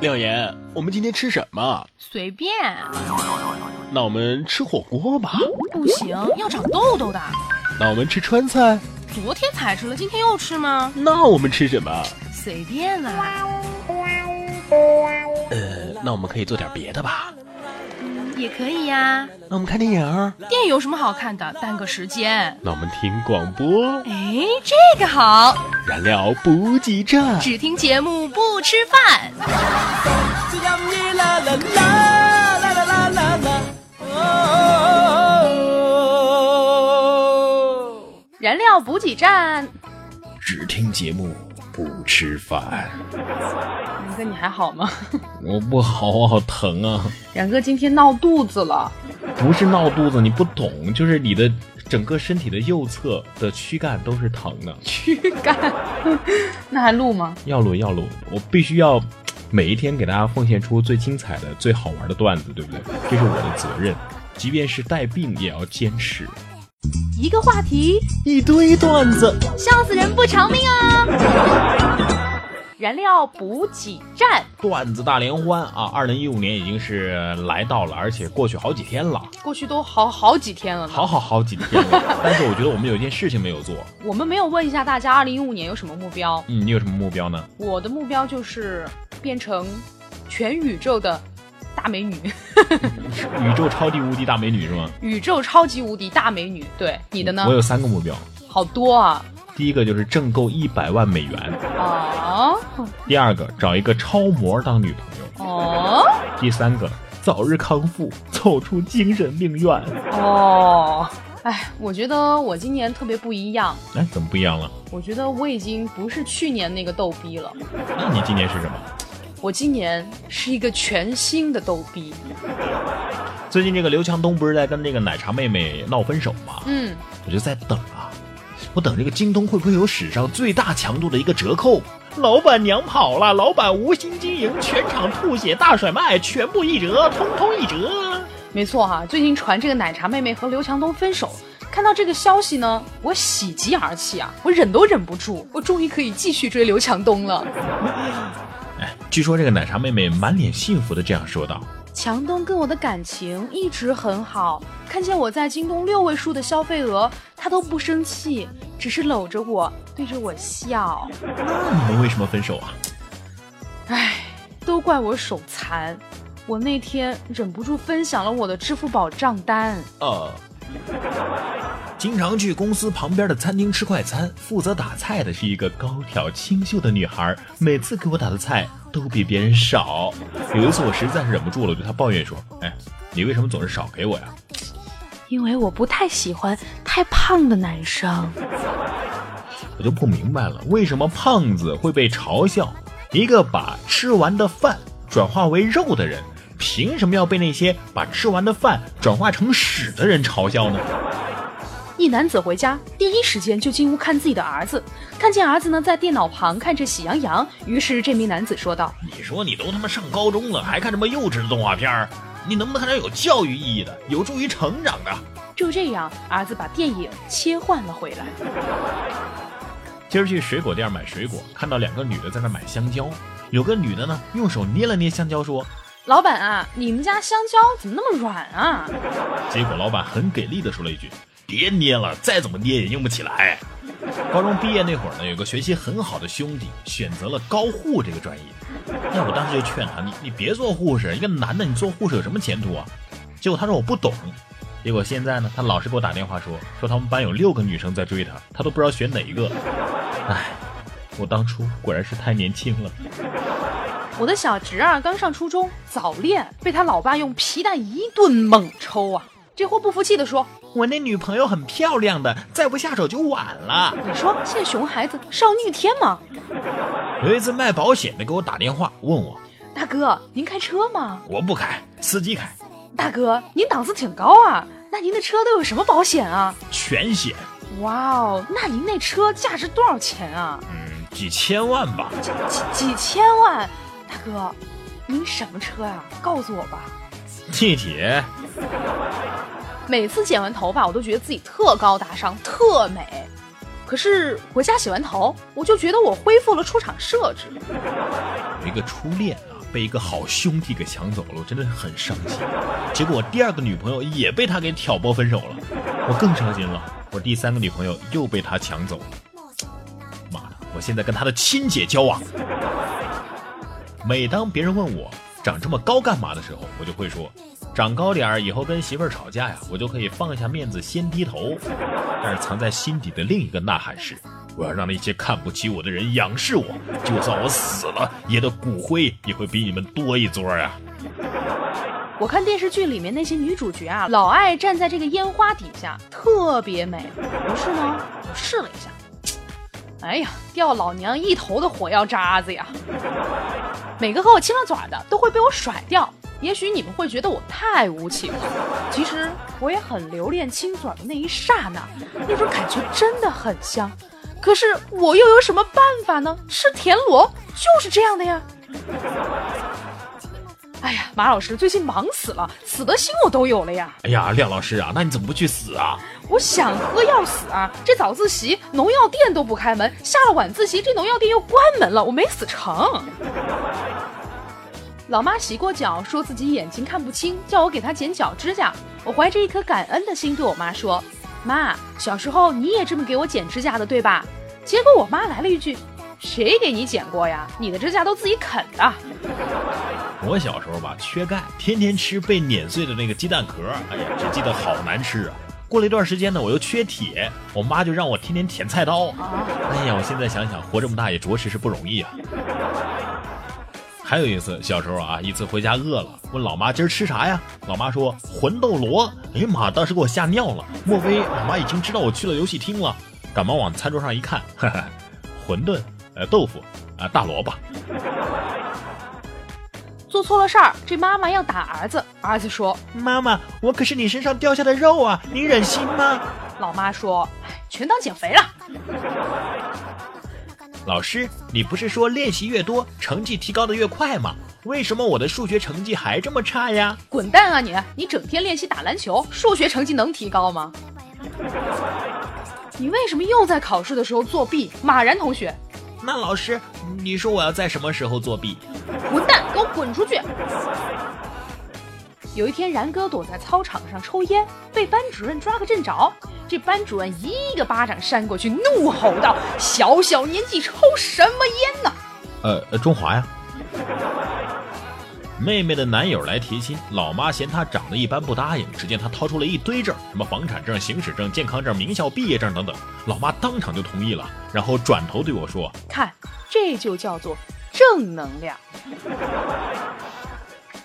廖岩，我们今天吃什么？随便，那我们吃火锅吧。不行，要长痘痘的。那我们吃川菜。昨天才吃了，今天又吃吗？那我们吃什么？随便啊。呃，那我们可以做点别的吧。也可以呀。那我们看电影。电影有什么好看的？耽搁时间。那我们听广播。哎，这个好。燃料补给站。只听节目不吃饭。燃料补给站。只听节目不吃饭。杨哥，你还好吗？我不好，我好疼啊！杨哥今天闹肚子了。不是闹肚子，你不懂，就是你的整个身体的右侧的躯干都是疼的。躯干？那还录吗？要录，要录。我必须要每一天给大家奉献出最精彩的、最好玩的段子，对不对？这是我的责任，即便是带病也要坚持。一个话题，一堆段子，笑死人不偿命啊！燃料补给站，段子大联欢啊！二零一五年已经是来到了，而且过去好几天了，过去都好好几天了，好好好几天了。但是我觉得我们有一件事情没有做，我们没有问一下大家二零一五年有什么目标？嗯，你有什么目标呢？我的目标就是变成全宇宙的大美女，宇宙超级无敌大美女是吗？宇宙超级无敌大美女，对你的呢？我有三个目标，好多啊！第一个就是挣够一百万美元哦。第二个找一个超模当女朋友哦。第三个早日康复，走出精神病院哦。哎，我觉得我今年特别不一样。哎，怎么不一样了？我觉得我已经不是去年那个逗逼了。那你今年是什么？我今年是一个全新的逗逼。最近这个刘强东不是在跟那个奶茶妹妹闹分手吗？嗯，我就在等啊。我等这个京东会不会有史上最大强度的一个折扣？老板娘跑了，老板无心经营，全场吐血大甩卖，全部一折，通通一折。没错哈，最近传这个奶茶妹妹和刘强东分手，看到这个消息呢，我喜极而泣啊，我忍都忍不住，我终于可以继续追刘强东了。哎，据说这个奶茶妹妹满脸幸福的这样说道。强东跟我的感情一直很好，看见我在京东六位数的消费额，他都不生气，只是搂着我，对着我笑。那你们为什么分手啊？唉，都怪我手残，我那天忍不住分享了我的支付宝账单。呃。经常去公司旁边的餐厅吃快餐，负责打菜的是一个高挑清秀的女孩，每次给我打的菜都比别人少。有一次我实在是忍不住了，对她抱怨说：“哎，你为什么总是少给我呀？”因为我不太喜欢太胖的男生。我就不明白了，为什么胖子会被嘲笑？一个把吃完的饭转化为肉的人，凭什么要被那些把吃完的饭转化成屎的人嘲笑呢？一男子回家，第一时间就进屋看自己的儿子，看见儿子呢在电脑旁看着《喜羊羊》，于是这名男子说道：“你说你都他妈上高中了，还看这么幼稚的动画片儿你能不能看点有教育意义的、有助于成长的？”就这样，儿子把电影切换了回来。今儿去水果店买水果，看到两个女的在那买香蕉，有个女的呢用手捏了捏香蕉，说：“老板啊，你们家香蕉怎么那么软啊？”结果老板很给力的说了一句。别捏了，再怎么捏也硬不起来。高中毕业那会儿呢，有个学习很好的兄弟选择了高护这个专业。那我当时就劝他，你你别做护士，一个男的你做护士有什么前途啊？结果他说我不懂。结果现在呢，他老是给我打电话说，说他们班有六个女生在追他，他都不知道选哪一个。唉，我当初果然是太年轻了。我的小侄儿刚上初中，早恋被他老爸用皮带一顿猛抽啊！这货不服气的说。我那女朋友很漂亮的，再不下手就晚了。你说现在熊孩子少逆天吗？有一次卖保险的给我打电话问我：“大哥，您开车吗？”我不开，司机开。大哥，您档次挺高啊，那您的车都有什么保险啊？全险。哇哦，那您那车价值多少钱啊？嗯，几千万吧。几几几千万？大哥，您什么车啊？告诉我吧。地铁。每次剪完头发，我都觉得自己特高大上、特美。可是回家洗完头，我就觉得我恢复了出厂设置。有一个初恋啊，被一个好兄弟给抢走了，我真的很伤心。结果我第二个女朋友也被他给挑拨分手了，我更伤心了。我第三个女朋友又被他抢走了，妈的！我现在跟他的亲姐交往。每当别人问我长这么高干嘛的时候，我就会说。长高点儿，以后跟媳妇儿吵架呀，我就可以放下面子先低头。但是藏在心底的另一个呐喊是，我要让那些看不起我的人仰视我，就算我死了，爷的骨灰也会比你们多一撮呀。我看电视剧里面那些女主角啊，老爱站在这个烟花底下，特别美。不是吗，我试了一下，哎呀，掉老娘一头的火药渣子呀！每个和我亲了嘴的都会被我甩掉。也许你们会觉得我太无情了，其实我也很留恋亲嘴的那一刹那，那种感觉真的很香。可是我又有什么办法呢？吃田螺就是这样的呀。哎呀，马老师最近忙死了，死的心我都有了呀。哎呀，亮老师啊，那你怎么不去死啊？我想喝要死啊！这早自习农药店都不开门，下了晚自习这农药店又关门了，我没死成。老妈洗过脚，说自己眼睛看不清，叫我给她剪脚指甲。我怀着一颗感恩的心对我妈说：“妈，小时候你也这么给我剪指甲的，对吧？”结果我妈来了一句：“谁给你剪过呀？你的指甲都自己啃的。”我小时候吧，缺钙，天天吃被碾碎的那个鸡蛋壳，哎呀，只记得好难吃啊。过了一段时间呢，我又缺铁，我妈就让我天天舔菜刀。哎呀，我现在想想，活这么大也着实是不容易啊。还有一次，小时候啊，一次回家饿了，问老妈今儿吃啥呀？老妈说魂斗罗。哎呀妈，当时给我吓尿了。莫非老妈已经知道我去了游戏厅了？赶忙往餐桌上一看，哈哈，馄饨，呃，豆腐，啊，大萝卜。做错了事儿，这妈妈要打儿子。儿子说：“妈妈，我可是你身上掉下的肉啊，你忍心吗？”老妈说：“全当减肥了。”老师，你不是说练习越多，成绩提高的越快吗？为什么我的数学成绩还这么差呀？滚蛋啊你！你整天练习打篮球，数学成绩能提高吗？你为什么又在考试的时候作弊？马然同学，那老师，你说我要在什么时候作弊？滚蛋，给我滚出去！有一天，然哥躲在操场上抽烟，被班主任抓个正着。这班主任一个巴掌扇过去，怒吼道：“小小年纪抽什么烟呢？”呃，中华呀。妹妹的男友来提亲，老妈嫌他长得一般不答应。只见他掏出了一堆证，什么房产证、行驶证、健康证、名校毕业证等等。老妈当场就同意了，然后转头对我说：“看，这就叫做正能量。”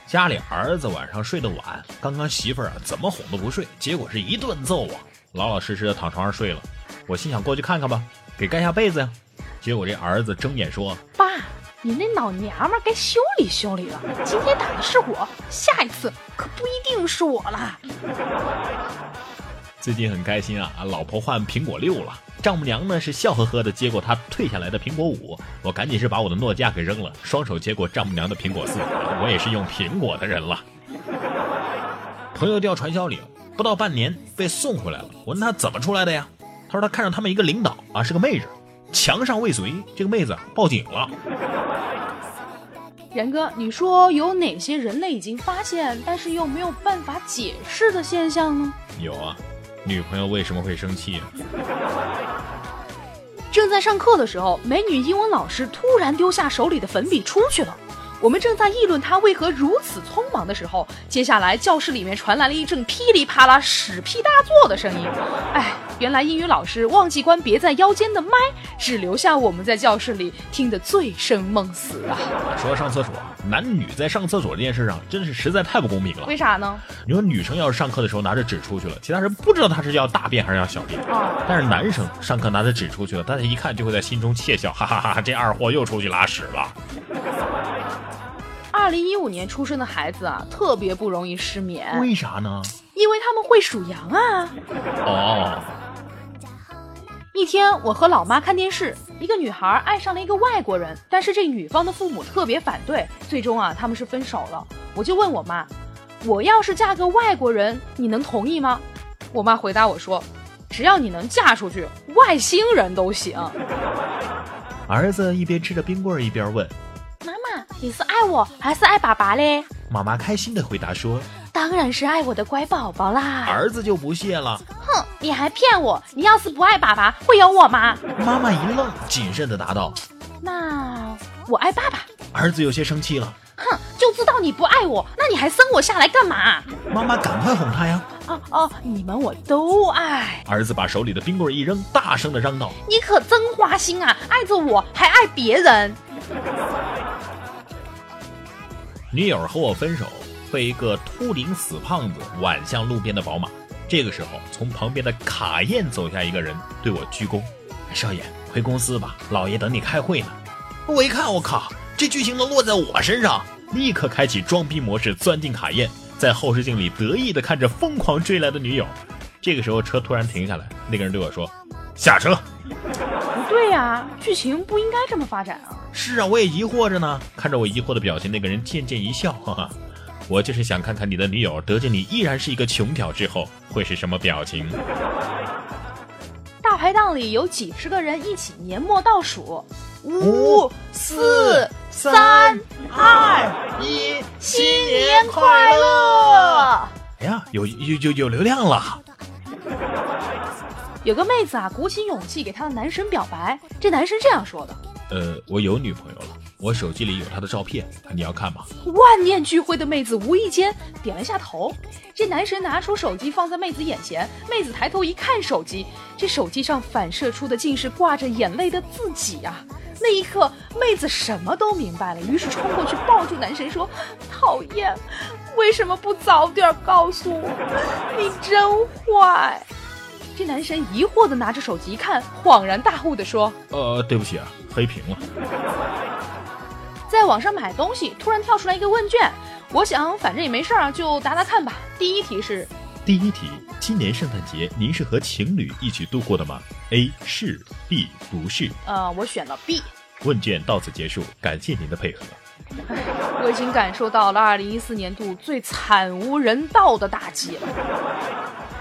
家里儿子晚上睡得晚，刚刚媳妇儿啊怎么哄都不睡，结果是一顿揍啊。老老实实的躺床上睡了，我心想过去看看吧，给盖下被子呀。结果这儿子睁眼说：“爸，你那老娘们该修理修理了。今天打的是我，下一次可不一定是我了。”最近很开心啊，老婆换苹果六了，丈母娘呢是笑呵呵的接过她退下来的苹果五，我赶紧是把我的诺基亚给扔了，双手接过丈母娘的苹果四，我也是用苹果的人了。朋友掉传销里。不到半年被送回来了，我问他怎么出来的呀？他说他看上他们一个领导啊，是个妹子，墙上未遂，这个妹子报警了。然哥，你说有哪些人类已经发现，但是又没有办法解释的现象呢？有啊，女朋友为什么会生气？正在上课的时候，美女英文老师突然丢下手里的粉笔出去了。我们正在议论她为何如此匆忙的时候，接下来教室里面传来了一阵噼里啪啦屎屁大作的声音。哎，原来英语老师忘记关别在腰间的麦，只留下我们在教室里听得醉生梦死啊！说到上厕所，男女在上厕所这件事上，真是实在太不公平了。为啥呢？你说女生要是上课的时候拿着纸出去了，其他人不知道她是要大便还是要小便啊？但是男生上课拿着纸出去了，大家一看就会在心中窃笑，哈哈哈！这二货又出去拉屎了。二零一五年出生的孩子啊，特别不容易失眠。为啥呢？因为他们会数羊啊。哦。一天，我和老妈看电视，一个女孩爱上了一个外国人，但是这女方的父母特别反对，最终啊，他们是分手了。我就问我妈，我要是嫁个外国人，你能同意吗？我妈回答我说，只要你能嫁出去，外星人都行。儿子一边吃着冰棍一边问。妈妈你是爱我还是爱爸爸嘞？妈妈开心的回答说：“当然是爱我的乖宝宝啦。”儿子就不屑了：“哼，你还骗我！你要是不爱爸爸，会有我吗？”妈妈一愣，谨慎的答道：“那我爱爸爸。”儿子有些生气了：“哼，就知道你不爱我，那你还生我下来干嘛？”妈妈赶快哄他呀：“哦哦，你们我都爱。”儿子把手里的冰棍一扔，大声的嚷道：“你可真花心啊！爱着我还爱别人。”女友和我分手，被一个秃顶死胖子挽向路边的宝马。这个时候，从旁边的卡宴走下一个人，对我鞠躬：“少爷，回公司吧，老爷等你开会呢。”我一看，我靠，这剧情能落在我身上，立刻开启装逼模式，钻进卡宴，在后视镜里得意的看着疯狂追来的女友。这个时候，车突然停下来，那个人对我说：“下车。”不对呀，剧情不应该这么发展啊。是啊，我也疑惑着呢。看着我疑惑的表情，那个人渐渐一笑，哈哈，我就是想看看你的女友得知你依然是一个穷屌之后会是什么表情。大排档里有几十个人一起年末倒数，五、四、三、二、一，新年快乐！哎呀，有有有有流量了。有个妹子啊，鼓起勇气给她的男神表白，这男神这样说的。呃，我有女朋友了，我手机里有她的照片，你要看吗？万念俱灰的妹子无意间点了下头。这男神拿出手机放在妹子眼前，妹子抬头一看手机，这手机上反射出的竟是挂着眼泪的自己呀！那一刻，妹子什么都明白了，于是冲过去抱住男神说：“讨厌，为什么不早点告诉我？你真坏。”这男神疑惑的拿着手机一看，恍然大悟的说：“呃，对不起啊，黑屏了。”在网上买东西，突然跳出来一个问卷，我想反正也没事儿，就答答看吧。第一题是：第一题，今年圣诞节您是和情侣一起度过的吗？A 是，B 不是。呃，我选了 B。问卷到此结束，感谢您的配合。我已经感受到了2014年度最惨无人道的打击了。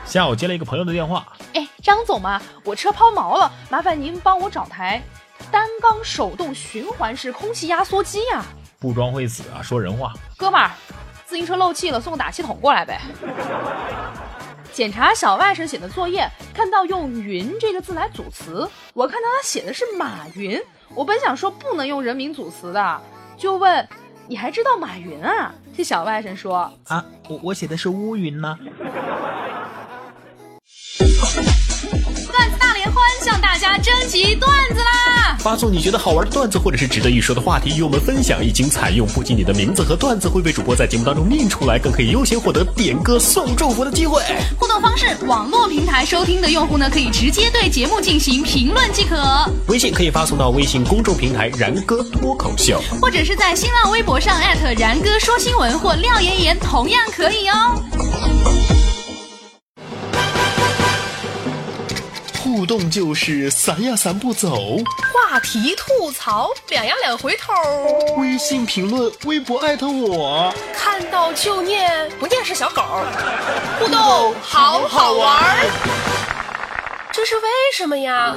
下午接了一个朋友的电话，哎，张总嘛，我车抛锚了，麻烦您帮我找台单缸手动循环式空气压缩机呀。不装会死啊，说人话。哥们儿，自行车漏气了，送个打气筒过来呗。检查小外甥写的作业，看到用“云”这个字来组词，我看到他写的是马云，我本想说不能用人名组词的，就问你还知道马云啊？这小外甥说啊，我我写的是乌云呢。段子大联欢向大家征集段子啦！发送你觉得好玩的段子或者是值得一说的话题与我们分享，一经采用，不仅你的名字和段子会被主播在节目当中念出来，更可以优先获得点歌送祝福的机会。互动方式：网络平台收听的用户呢，可以直接对节目进行评论即可；微信可以发送到微信公众平台“然哥脱口秀”，或者是在新浪微博上艾特“然哥说新闻”或“廖妍妍”，同样可以哦。互动就是散呀散不走，话题吐槽两呀两回头，微信评论、微博艾特我，看到就念，不念是小狗。互动好好玩，这是为什么呀？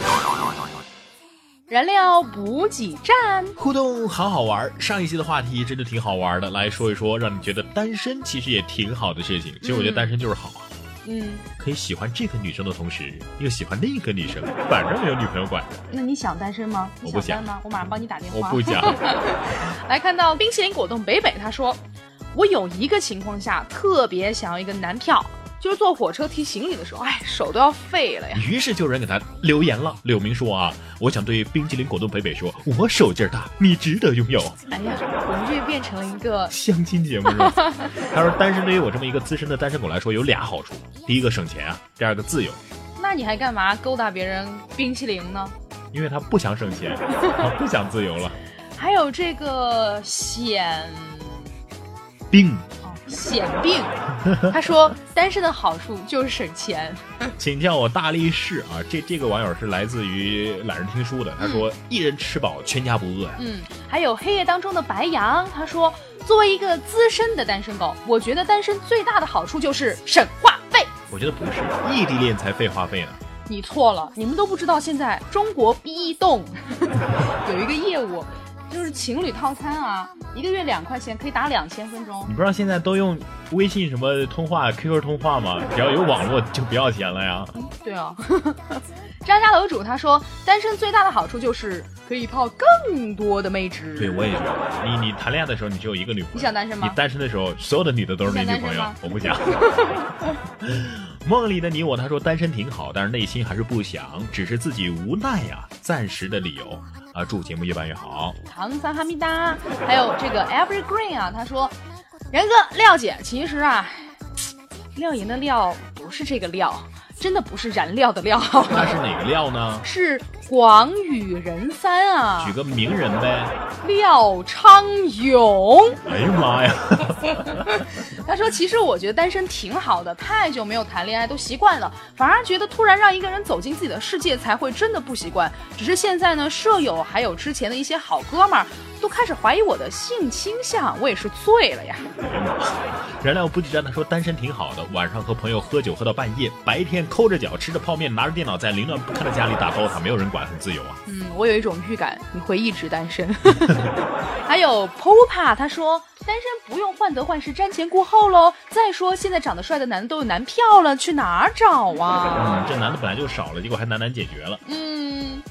燃料补给站，互动好好玩。上一期的话题真的挺好玩的，来说一说让你觉得单身其实也挺好的事情。其实我觉得单身就是好啊。嗯，可以喜欢这个女生的同时，又喜欢另一个女生，反正没有女朋友管。那你想单身吗？我不想吗？我马上帮你打电话。我不想。来看到冰淇淋果冻北北，他说：“我有一个情况下特别想要一个男票，就是坐火车提行李的时候，哎，手都要废了呀。”于是就有人给他留言了。柳明说啊，我想对冰淇淋果冻北北说，我手劲儿大，你值得拥有。哎呀，我们这变成了一个相亲节目是吧？他说，单身对于我这么一个资深的单身狗来说有俩好处，第一个省钱啊，第二个自由。那你还干嘛勾搭别人冰淇淋呢？因为他不想省钱，他不想自由了。还有这个显病。显病，他说单身的好处就是省钱。请叫我大力士啊！这这个网友是来自于懒人听书的，他说一人吃饱全家不饿呀。嗯，还有黑夜当中的白羊，他说作为一个资深的单身狗，我觉得单身最大的好处就是省话费。我觉得不是，异地恋才费话费呢。你错了，你们都不知道现在中国 B 动 有一个业务。就是情侣套餐啊，一个月两块钱可以打两千分钟。你不知道现在都用微信什么通话、QQ 通话吗？只要有网络就不要钱了呀。对啊，张家楼主他说，单身最大的好处就是可以泡更多的妹纸。对，我也觉得，你你谈恋爱的时候你只有一个女朋友，你想单身吗你单身的时候，所有的女的都是你女朋友我不想。梦里的你我，他说单身挺好，但是内心还是不想，只是自己无奈呀、暂时的理由啊。祝节目越办越好。唐三哈密达，还有这个 Every Green 啊，他说，然哥廖姐，其实啊，廖岩的廖不是这个廖，真的不是燃料的料，那是哪个料呢？是广宇人三啊举，个名人呗。廖昌永。哎呀妈呀！他说：“其实我觉得单身挺好的，太久没有谈恋爱都习惯了，反而觉得突然让一个人走进自己的世界才会真的不习惯。只是现在呢，舍友还有之前的一些好哥们儿都开始怀疑我的性倾向，我也是醉了呀。燃料补给站他说单身挺好的，晚上和朋友喝酒喝到半夜，白天抠着脚吃着泡面，拿着电脑在凌乱不堪的家里打 DOTA，没有人管，很自由啊。嗯，我有一种预感，你会一直单身。还有 Popa 他说，单身不用患得患失、瞻前顾后喽。再说现在长得帅的男的都有男票了，去哪儿找啊？嗯，这男的本来就少了，结果还难难解决了。嗯，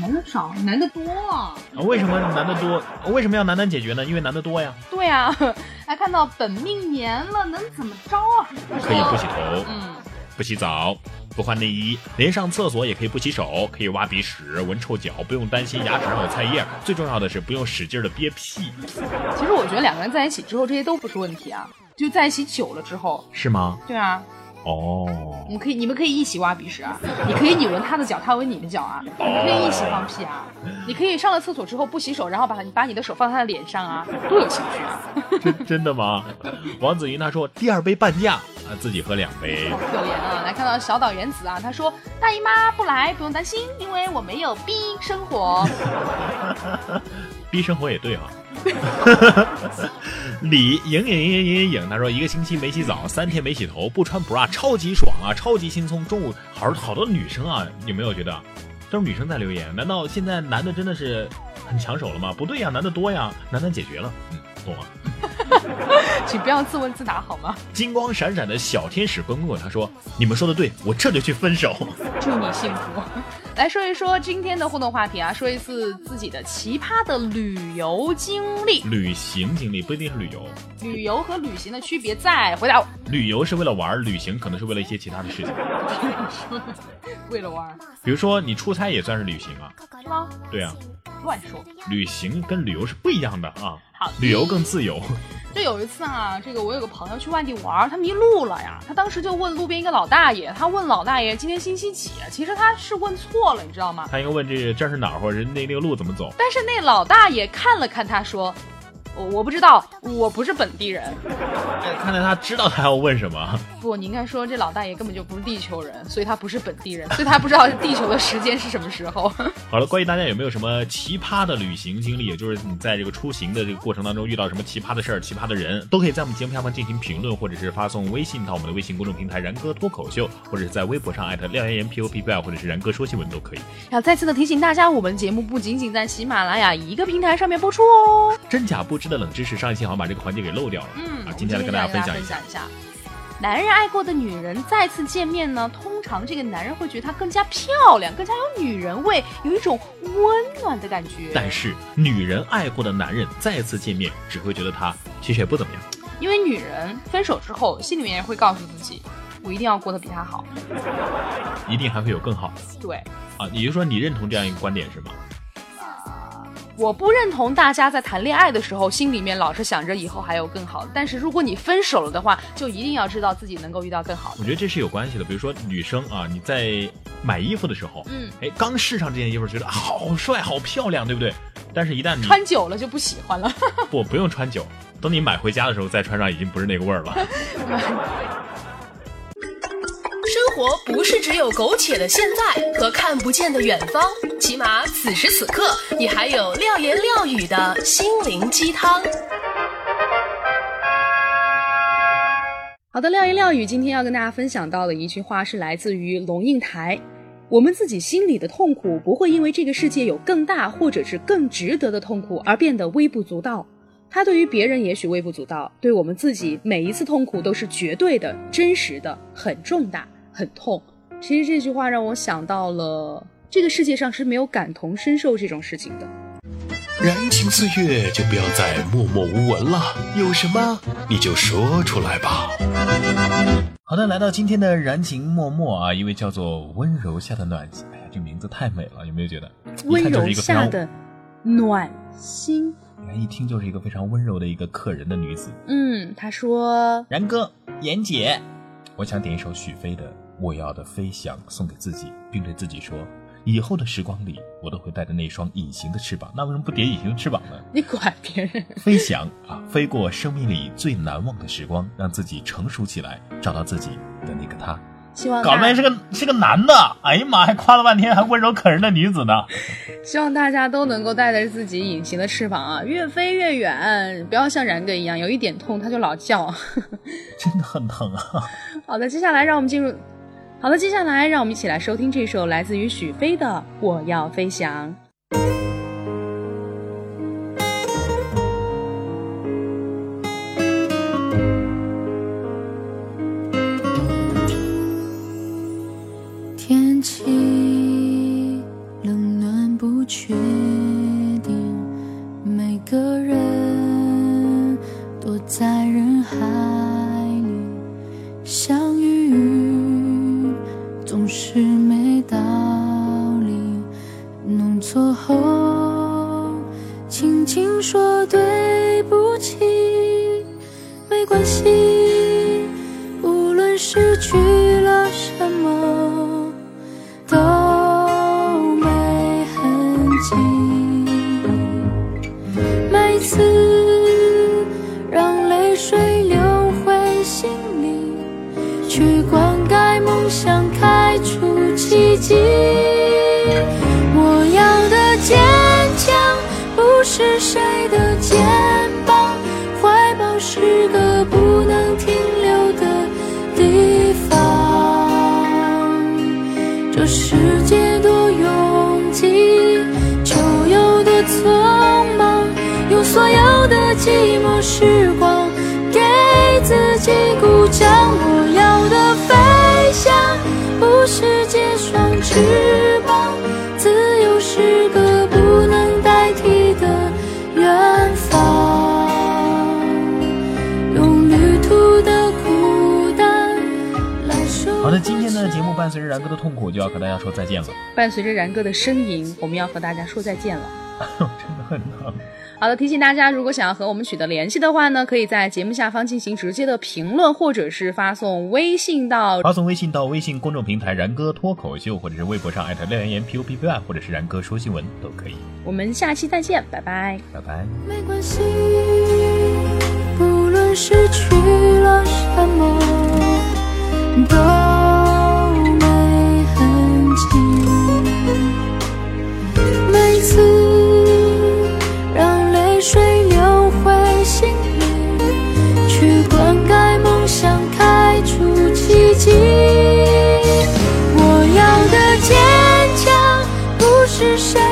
男的少，男的多啊。啊，为什么男的多？为什么要难难解决呢？因为男的多呀。对啊，还 看到本命年了，能怎么着啊？可以不洗头，嗯，不洗澡，不换内衣，连上厕所也可以不洗手，可以挖鼻屎、闻臭脚，不用担心牙齿上有菜叶。最重要的是不用使劲的憋屁，其实我觉得两个人在一起之后，这些都不是问题啊。就在一起久了之后，是吗？对啊，哦你，们可以你们可以一起挖鼻屎啊，你可以你闻他的脚，他闻你的脚啊，你们可以一起放屁啊，你可以上了厕所之后不洗手，然后把你把你的手放在他的脸上啊，多有情趣啊！真真的吗？王子云他说第二杯半价啊，自己喝两杯。好可怜啊！来看到小岛原子啊，他说大姨妈不来不用担心，因为我没有逼生活。逼生活也对啊。李莹莹莹莹莹，他说一个星期没洗澡，三天没洗头，不穿 bra 超级爽啊，超级轻松。中午好好多女生啊，有没有觉得都是女生在留言？难道现在男的真的是很抢手了吗？不对呀，男的多呀，男的解决了。嗯，懂了。请不要自问自答好吗？金光闪闪的小天使滚滚，他说你们说的对，我这就去分手。祝你幸福。来说一说今天的互动话题啊，说一次自己的奇葩的旅游经历。旅行经历不一定是旅游，旅游和旅行的区别在回答我。旅游是为了玩，旅行可能是为了一些其他的事情。为了玩儿比如说你出差也算是旅行啊。是吗？对啊，乱说。旅行跟旅游是不一样的啊。好，旅游更自由。就有一次啊，这个我有个朋友去外地玩儿，他迷路了呀。他当时就问路边一个老大爷，他问老大爷今天星期几啊？其实他是问错了，你知道吗？他应该问这这是哪儿，或者是那那个路怎么走。但是那老大爷看了看他说。我我不知道，我不是本地人。哎看来他知道他要问什么。不，你应该说这老大爷根本就不是地球人，所以他不是本地人，所以他不知道地球的时间是什么时候。好了，关于大家有没有什么奇葩的旅行经历，也就是你在这个出行的这个过程当中遇到什么奇葩的事儿、奇葩的人，都可以在我们节目下方进行评论，或者是发送微信到我们的微信公众平台“然哥脱口秀”，或者是在微博上艾特廖岩岩 P O P B L，或者是然哥说新闻都可以。要再次的提醒大家，我们节目不仅仅在喜马拉雅一个平台上面播出哦。真假不知的冷知识，上一期好像把这个环节给漏掉了。嗯啊，今天来跟大家分享一下。一下。男人爱过的女人再次见面呢，通常这个男人会觉得她更加漂亮，更加有女人味，有一种温暖的感觉。但是女人爱过的男人再次见面，只会觉得他其实也不怎么样。因为女人分手之后，心里面也会告诉自己，我一定要过得比他好。一定还会有更好的对，啊！也就是说，你认同这样一个观点是吗？我不认同大家在谈恋爱的时候心里面老是想着以后还有更好的，但是如果你分手了的话，就一定要知道自己能够遇到更好的。我觉得这是有关系的。比如说女生啊，你在买衣服的时候，嗯，哎，刚试上这件衣服，觉得好帅、好漂亮，对不对？但是，一旦你穿久了就不喜欢了。不不用穿久，等你买回家的时候再穿上，已经不是那个味儿了。活不是只有苟且的现在和看不见的远方，起码此时此刻，你还有廖言廖语的心灵鸡汤。好的，廖言廖语今天要跟大家分享到的一句话是来自于龙应台。我们自己心里的痛苦不会因为这个世界有更大或者是更值得的痛苦而变得微不足道。它对于别人也许微不足道，对我们自己每一次痛苦都是绝对的、真实的、很重大、很痛。其实这句话让我想到了，这个世界上是没有感同身受这种事情的。燃情岁月就不要再默默无闻了，有什么你就说出来吧。好的，来到今天的燃情默默啊，一位叫做温柔下的暖心，哎呀，这名字太美了，有没有觉得？温柔下的暖心，你看一听就是一个非常温柔的一个客人的女子。嗯，她说：“然哥，妍姐，我想点一首许飞的《我要的飞翔》送给自己，并对自己说。”以后的时光里，我都会带着那双隐形的翅膀。那为什么不叠隐形的翅膀呢？你管别人飞翔啊，飞过生命里最难忘的时光，让自己成熟起来，找到自己的那个他。希望搞妹是个是个男的，哎呀妈，还夸了半天，还温柔可人的女子呢。希望大家都能够带着自己隐形的翅膀啊，越飞越远，不要像然哥一样，有一点痛他就老叫，真的很疼啊。好的，接下来让我们进入。好了，接下来让我们一起来收听这首来自于许飞的《我要飞翔》。翅膀，自由是个不能代替的远方。用旅途的孤单来好的，今天的节目伴随着然哥的痛苦，就要和大家说再见了。伴随着然哥的呻吟，我们要和大家说再见了。很难。好的，提醒大家，如果想要和我们取得联系的话呢，可以在节目下方进行直接的评论，或者是发送微信到发送微信到微信公众平台“然哥脱口秀”，或者是微博上艾特“廖岩岩 P O P V I”，或者是“然哥说新闻”都可以。我们下期再见，拜拜，拜拜。没关系，不论失去了什么。是谁？